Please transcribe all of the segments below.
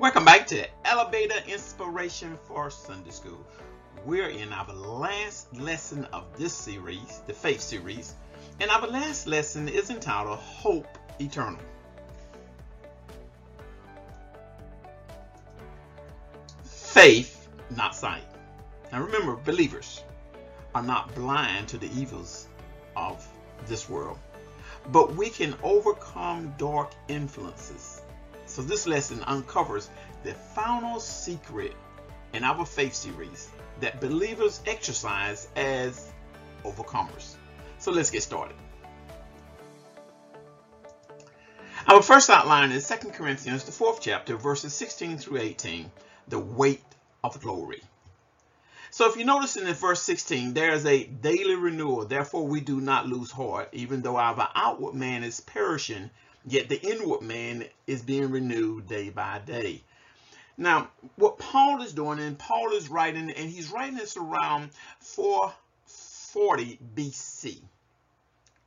Welcome back to Elevator Inspiration for Sunday School. We're in our last lesson of this series, the Faith series, and our last lesson is entitled Hope Eternal. Faith, not sight. Now remember, believers are not blind to the evils of this world, but we can overcome dark influences so this lesson uncovers the final secret in our faith series that believers exercise as overcomers. So let's get started. Our first outline is 2 Corinthians, the fourth chapter, verses 16 through 18, the weight of glory. So if you notice in the verse 16, there is a daily renewal. Therefore, we do not lose heart, even though our outward man is perishing, Yet the inward man is being renewed day by day. Now, what Paul is doing, and Paul is writing, and he's writing this around 440 BC.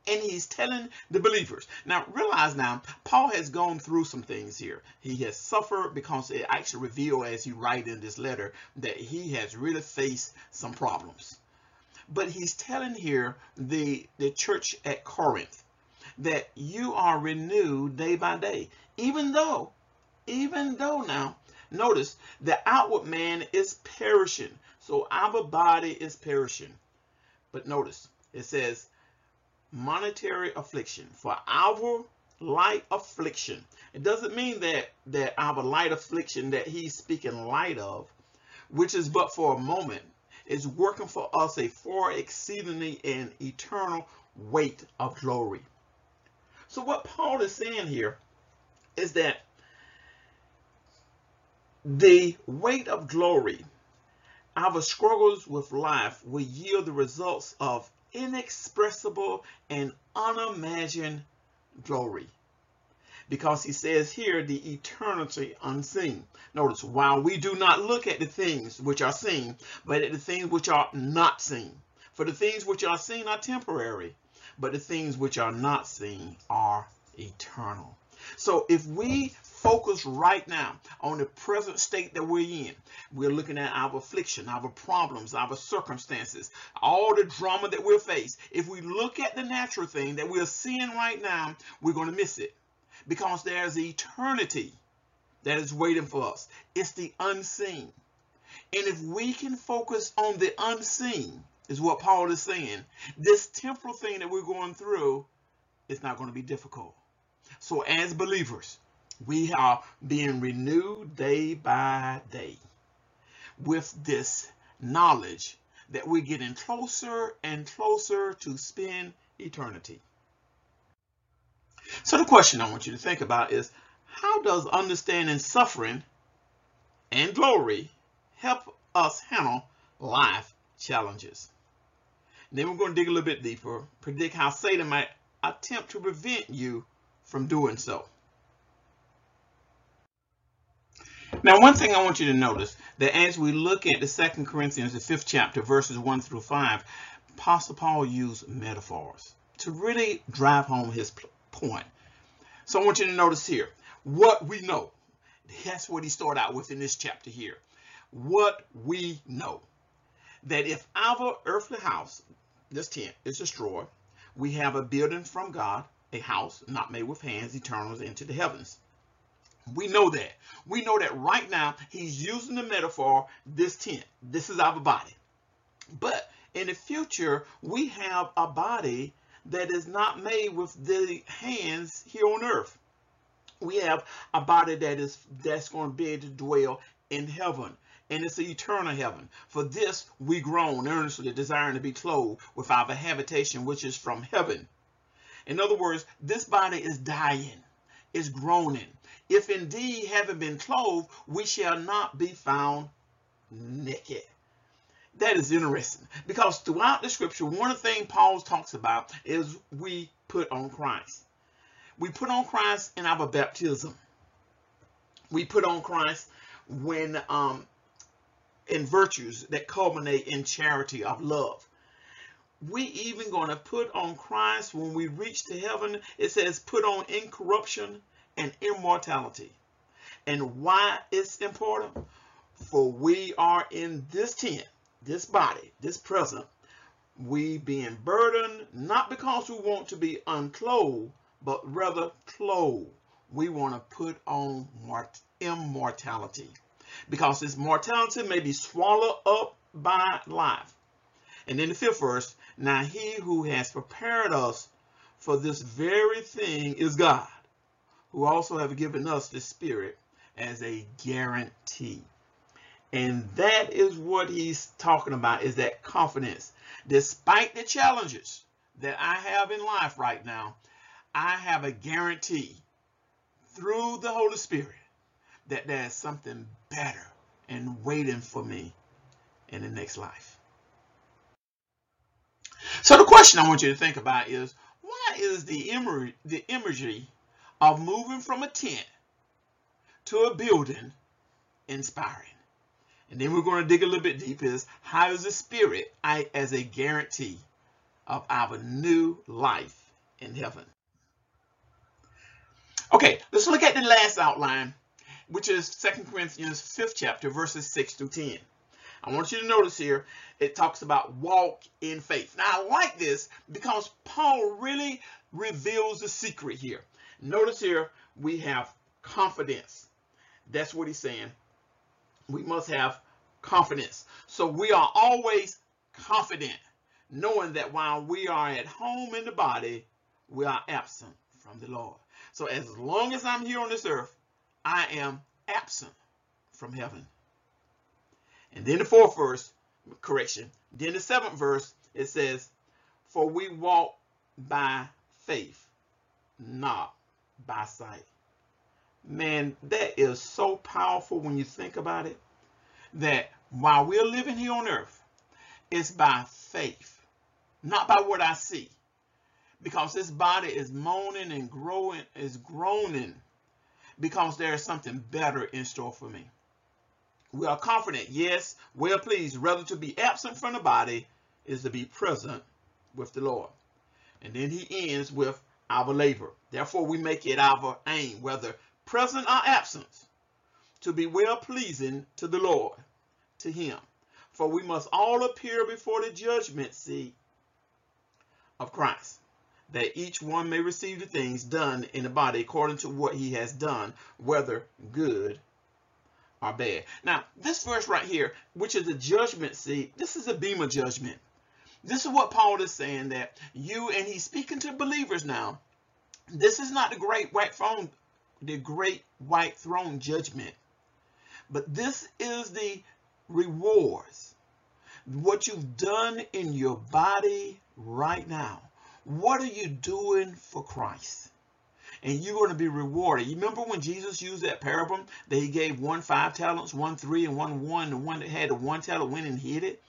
And he's telling the believers. Now, realize now, Paul has gone through some things here. He has suffered because it actually reveals as he writes in this letter that he has really faced some problems. But he's telling here the, the church at Corinth that you are renewed day by day. Even though, even though now, notice the outward man is perishing. So our body is perishing. But notice, it says monetary affliction. For our light affliction. It doesn't mean that, that our light affliction that he's speaking light of, which is but for a moment, is working for us a far exceedingly and eternal weight of glory. So what Paul is saying here is that the weight of glory, our struggles with life will yield the results of inexpressible and unimagined glory. Because he says here, the eternity unseen. Notice, while we do not look at the things which are seen, but at the things which are not seen. For the things which are seen are temporary, but the things which are not seen are eternal. So if we focus right now on the present state that we're in, we're looking at our affliction, our problems, our circumstances, all the drama that we're faced. If we look at the natural thing that we're seeing right now, we're going to miss it because there's eternity that is waiting for us. It's the unseen. And if we can focus on the unseen, is what Paul is saying. This temporal thing that we're going through is not going to be difficult. So as believers, we are being renewed day by day with this knowledge that we're getting closer and closer to spend eternity. So the question I want you to think about is, how does understanding suffering and glory help us handle life challenges? Then we're going to dig a little bit deeper, predict how Satan might attempt to prevent you from doing so. Now, one thing I want you to notice that as we look at the Second Corinthians, the fifth chapter, verses 1 through 5, Apostle Paul used metaphors to really drive home his point. So I want you to notice here what we know. That's what he started out with in this chapter here. What we know. That if our earthly house this tent is destroyed, we have a building from God, a house not made with hands, eternal into the heavens. We know that. We know that right now he's using the metaphor, this tent. This is our body. But in the future, we have a body that is not made with the hands here on earth. We have a body that is that's going to be able to dwell in heaven and it's the eternal heaven. For this we groan earnestly, desiring to be clothed with our habitation, which is from heaven. In other words, this body is dying, is groaning. If indeed having been clothed, we shall not be found naked. That is interesting because throughout the scripture, one of the things Paul talks about is we put on Christ. We put on Christ in our baptism. We put on Christ when um, and virtues that culminate in charity of love. We even going to put on Christ when we reach to heaven. It says put on incorruption and immortality. And why it's important? For we are in this tent, this body, this present, we being burdened, not because we want to be unclothed, but rather clothed. We want to put on immortality because this mortality may be swallowed up by life. And then the fifth verse, now he who has prepared us for this very thing is God, who also have given us the Spirit as a guarantee. And that is what he's talking about is that confidence. Despite the challenges that I have in life right now, I have a guarantee through the Holy Spirit that there's something better and waiting for me in the next life. So the question I want you to think about is why is the imagery, the imagery of moving from a tent to a building inspiring? And then we're going to dig a little bit deeper is how is the spirit I, as a guarantee of our new life in heaven? Okay, let's look at the last outline, which is Second Corinthians 5th chapter, verses 6 through 10. I want you to notice here, it talks about walk in faith. Now, I like this because Paul really reveals the secret here. Notice here, we have confidence. That's what he's saying we must have confidence. So we are always confident, knowing that while we are at home in the body, we are absent from the Lord. So as long as I'm here on this earth, I am absent from heaven. And then the fourth verse, correction. Then the seventh verse, it says, For we walk by faith, not by sight. Man, that is so powerful when you think about it. That while we're living here on earth, it's by faith, not by what I see. Because this body is moaning and growing, is groaning because there is something better in store for me. We are confident, yes, well pleased, rather to be absent from the body is to be present with the Lord. And then he ends with our labor. Therefore, we make it our aim, whether present or absent, to be well pleasing to the Lord, to him. For we must all appear before the judgment seat of Christ, that each one may receive the things done in the body according to what he has done, whether good or bad. Now, this verse right here, which is the judgment seat, this is a bema judgment. This is what Paul is saying that you, and he's speaking to believers now, this is not the great white throne the great white throne judgment. But this is the rewards. What you've done in your body right now. What are you doing for Christ? And you're going to be rewarded. You remember when Jesus used that parable that he gave one five talents, one three, and one one. The one that had the one talent went and hid it.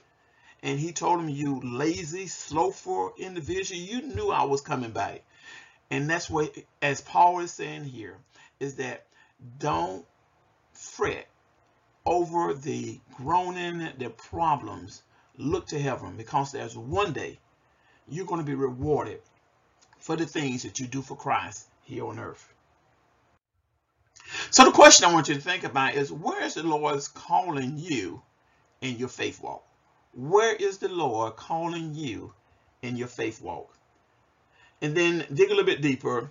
And he told him, you lazy, slowful individual, you knew I was coming back. And that's what, as Paul is saying here, is that don't fret over the groaning, the problems. Look to heaven because there's one day you're going to be rewarded for the things that you do for Christ here on earth. So the question I want you to think about is where is the Lord calling you in your faith walk? Where is the Lord calling you in your faith walk? And then dig a little bit deeper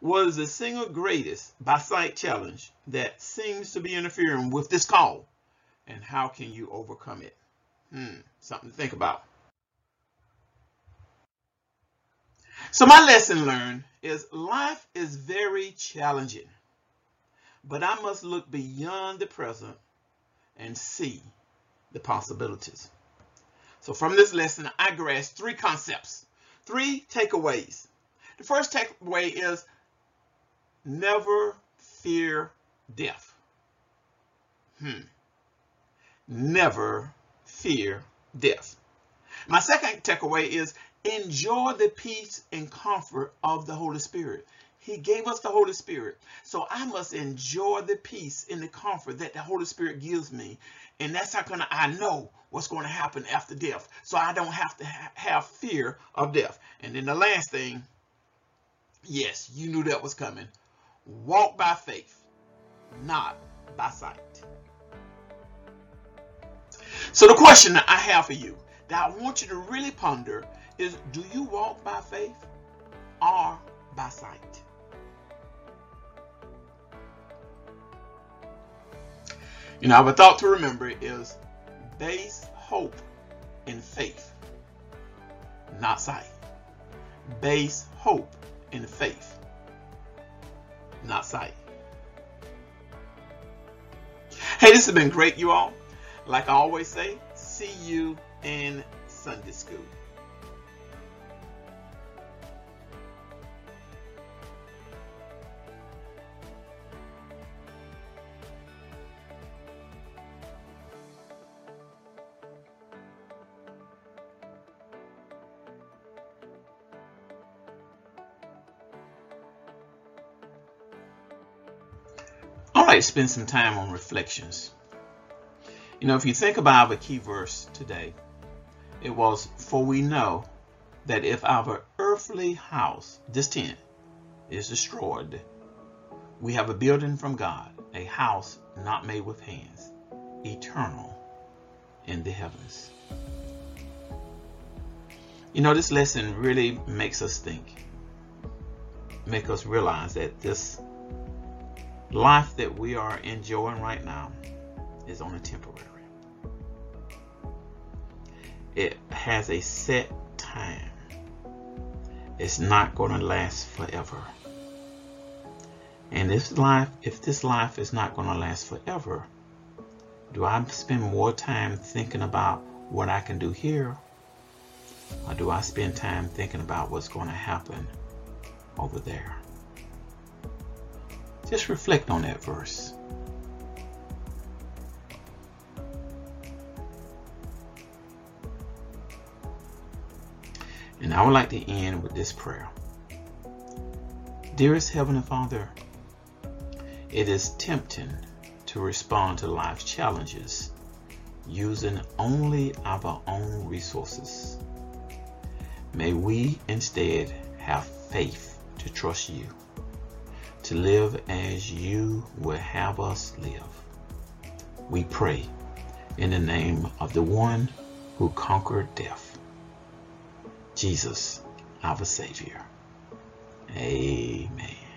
was the single greatest by sight challenge that seems to be interfering with this call? And how can you overcome it? Hmm, something to think about. So my lesson learned is life is very challenging, but I must look beyond the present and see the possibilities. So from this lesson, I grasped three concepts, three takeaways. The first takeaway is never fear death. Hmm. Never fear death. My second takeaway is enjoy the peace and comfort of the Holy Spirit. He gave us the Holy Spirit. So I must enjoy the peace and the comfort that the Holy Spirit gives me. And that's how I know what's going to happen after death. So I don't have to ha have fear of death. And then the last thing, yes, you knew that was coming walk by faith, not by sight. So the question that I have for you that I want you to really ponder is do you walk by faith or by sight? You know, I have a thought to remember is base hope in faith, not sight. Base hope in faith, not sight. Hey, this has been great, you all. Like I always say, see you in Sunday school. Right, spend some time on reflections. You know, if you think about our key verse today, it was, For we know that if our earthly house, this tent, is destroyed, we have a building from God, a house not made with hands, eternal in the heavens. You know, this lesson really makes us think, make us realize that this life that we are enjoying right now is only temporary. It has a set time. It's not going to last forever. And this life, if this life is not going to last forever, do I spend more time thinking about what I can do here? Or do I spend time thinking about what's going to happen over there? Just reflect on that verse. And I would like to end with this prayer. Dearest Heavenly Father, it is tempting to respond to life's challenges using only our own resources. May we instead have faith to trust you, to live as you will have us live. We pray in the name of the one who conquered death, Jesus, our Savior. Amen.